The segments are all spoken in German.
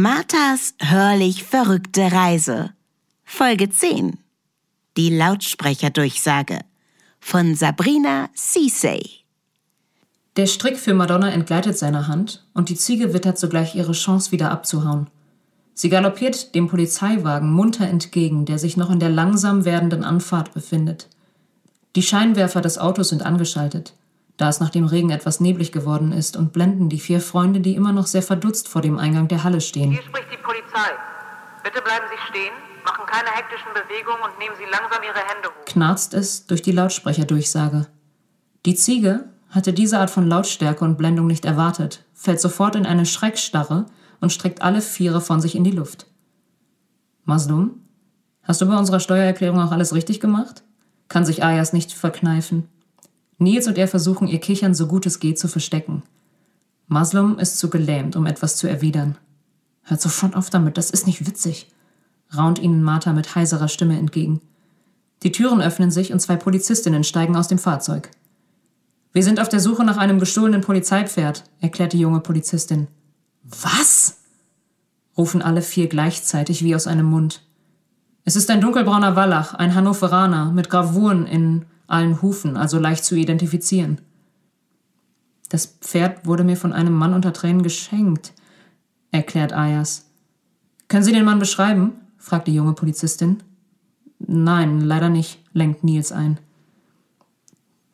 Marthas hörlich verrückte Reise. Folge 10. Die Lautsprecherdurchsage von Sabrina Cissay. Der Strick für Madonna entgleitet seiner Hand und die Ziege wittert sogleich ihre Chance, wieder abzuhauen. Sie galoppiert dem Polizeiwagen munter entgegen, der sich noch in der langsam werdenden Anfahrt befindet. Die Scheinwerfer des Autos sind angeschaltet da es nach dem Regen etwas neblig geworden ist und blenden die vier Freunde, die immer noch sehr verdutzt vor dem Eingang der Halle stehen. Hier spricht die Polizei. Bitte bleiben Sie stehen, machen keine hektischen Bewegungen und nehmen Sie langsam Ihre Hände hoch. Knarzt es durch die Lautsprecherdurchsage. Die Ziege hatte diese Art von Lautstärke und Blendung nicht erwartet, fällt sofort in eine Schreckstarre und streckt alle Viere von sich in die Luft. Maslum, hast du bei unserer Steuererklärung auch alles richtig gemacht? Kann sich Ayas nicht verkneifen. Nils und er versuchen ihr Kichern so gut es geht zu verstecken. Maslum ist zu gelähmt, um etwas zu erwidern. Hört sofort auf damit, das ist nicht witzig, raunt ihnen Martha mit heiserer Stimme entgegen. Die Türen öffnen sich und zwei Polizistinnen steigen aus dem Fahrzeug. Wir sind auf der Suche nach einem gestohlenen Polizeipferd, erklärt die junge Polizistin. Was? rufen alle vier gleichzeitig wie aus einem Mund. Es ist ein dunkelbrauner Wallach, ein Hannoveraner, mit Gravuren in allen Hufen, also leicht zu identifizieren. Das Pferd wurde mir von einem Mann unter Tränen geschenkt, erklärt Ayas. Können Sie den Mann beschreiben? fragt die junge Polizistin. Nein, leider nicht, lenkt Nils ein.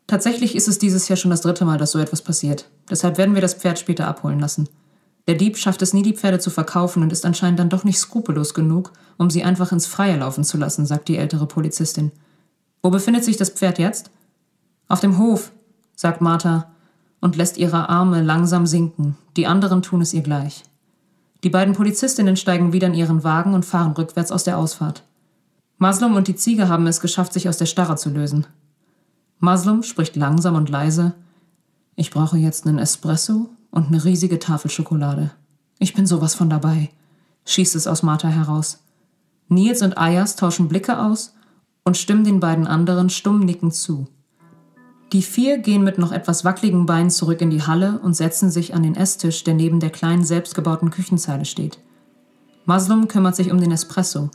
Tatsächlich ist es dieses Jahr schon das dritte Mal, dass so etwas passiert. Deshalb werden wir das Pferd später abholen lassen. Der Dieb schafft es nie, die Pferde zu verkaufen und ist anscheinend dann doch nicht skrupellos genug, um sie einfach ins Freie laufen zu lassen, sagt die ältere Polizistin. Wo befindet sich das Pferd jetzt? Auf dem Hof, sagt Martha und lässt ihre Arme langsam sinken. Die anderen tun es ihr gleich. Die beiden Polizistinnen steigen wieder in ihren Wagen und fahren rückwärts aus der Ausfahrt. Maslum und die Ziege haben es geschafft, sich aus der Starre zu lösen. Maslum spricht langsam und leise. Ich brauche jetzt einen Espresso und eine riesige Tafel Schokolade. Ich bin sowas von dabei, schießt es aus Martha heraus. Nils und Ayas tauschen Blicke aus und stimmen den beiden anderen stumm nickend zu. Die vier gehen mit noch etwas wackeligen Beinen zurück in die Halle und setzen sich an den Esstisch, der neben der kleinen selbstgebauten Küchenzeile steht. Maslum kümmert sich um den Espresso,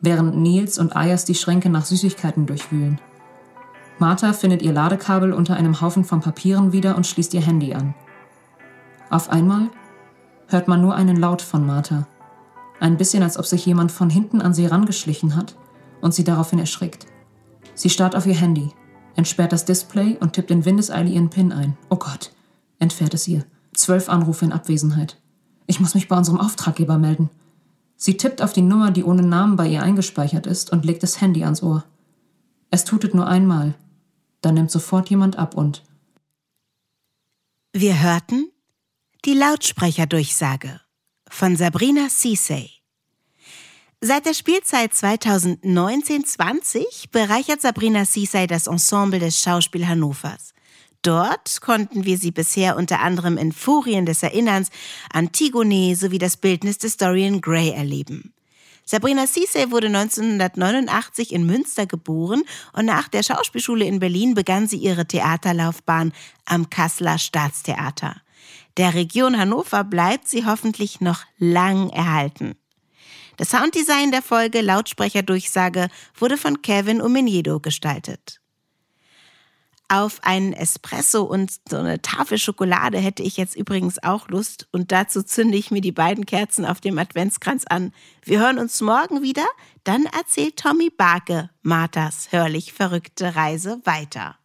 während Nils und Ayas die Schränke nach Süßigkeiten durchwühlen. Martha findet ihr Ladekabel unter einem Haufen von Papieren wieder und schließt ihr Handy an. Auf einmal hört man nur einen Laut von Martha. Ein bisschen, als ob sich jemand von hinten an sie rangeschlichen hat und sie daraufhin erschrickt. Sie starrt auf ihr Handy, entsperrt das Display und tippt in Windeseile ihren PIN ein. Oh Gott, entfährt es ihr. Zwölf Anrufe in Abwesenheit. Ich muss mich bei unserem Auftraggeber melden. Sie tippt auf die Nummer, die ohne Namen bei ihr eingespeichert ist, und legt das Handy ans Ohr. Es tutet nur einmal. Dann nimmt sofort jemand ab und. Wir hörten die Lautsprecherdurchsage von Sabrina Cissay. Seit der Spielzeit 2019-20 bereichert Sabrina Sisay das Ensemble des Schauspiel Hannovers. Dort konnten wir sie bisher unter anderem in Furien des Erinnerns, Antigone sowie das Bildnis des Dorian Gray erleben. Sabrina Cissay wurde 1989 in Münster geboren und nach der Schauspielschule in Berlin begann sie ihre Theaterlaufbahn am Kasseler Staatstheater. Der Region Hannover bleibt sie hoffentlich noch lang erhalten. Das Sounddesign der Folge Lautsprecherdurchsage wurde von Kevin Umeniedo gestaltet. Auf einen Espresso und so eine Tafel Schokolade hätte ich jetzt übrigens auch Lust und dazu zünde ich mir die beiden Kerzen auf dem Adventskranz an. Wir hören uns morgen wieder, dann erzählt Tommy Barke Marthas hörlich verrückte Reise weiter.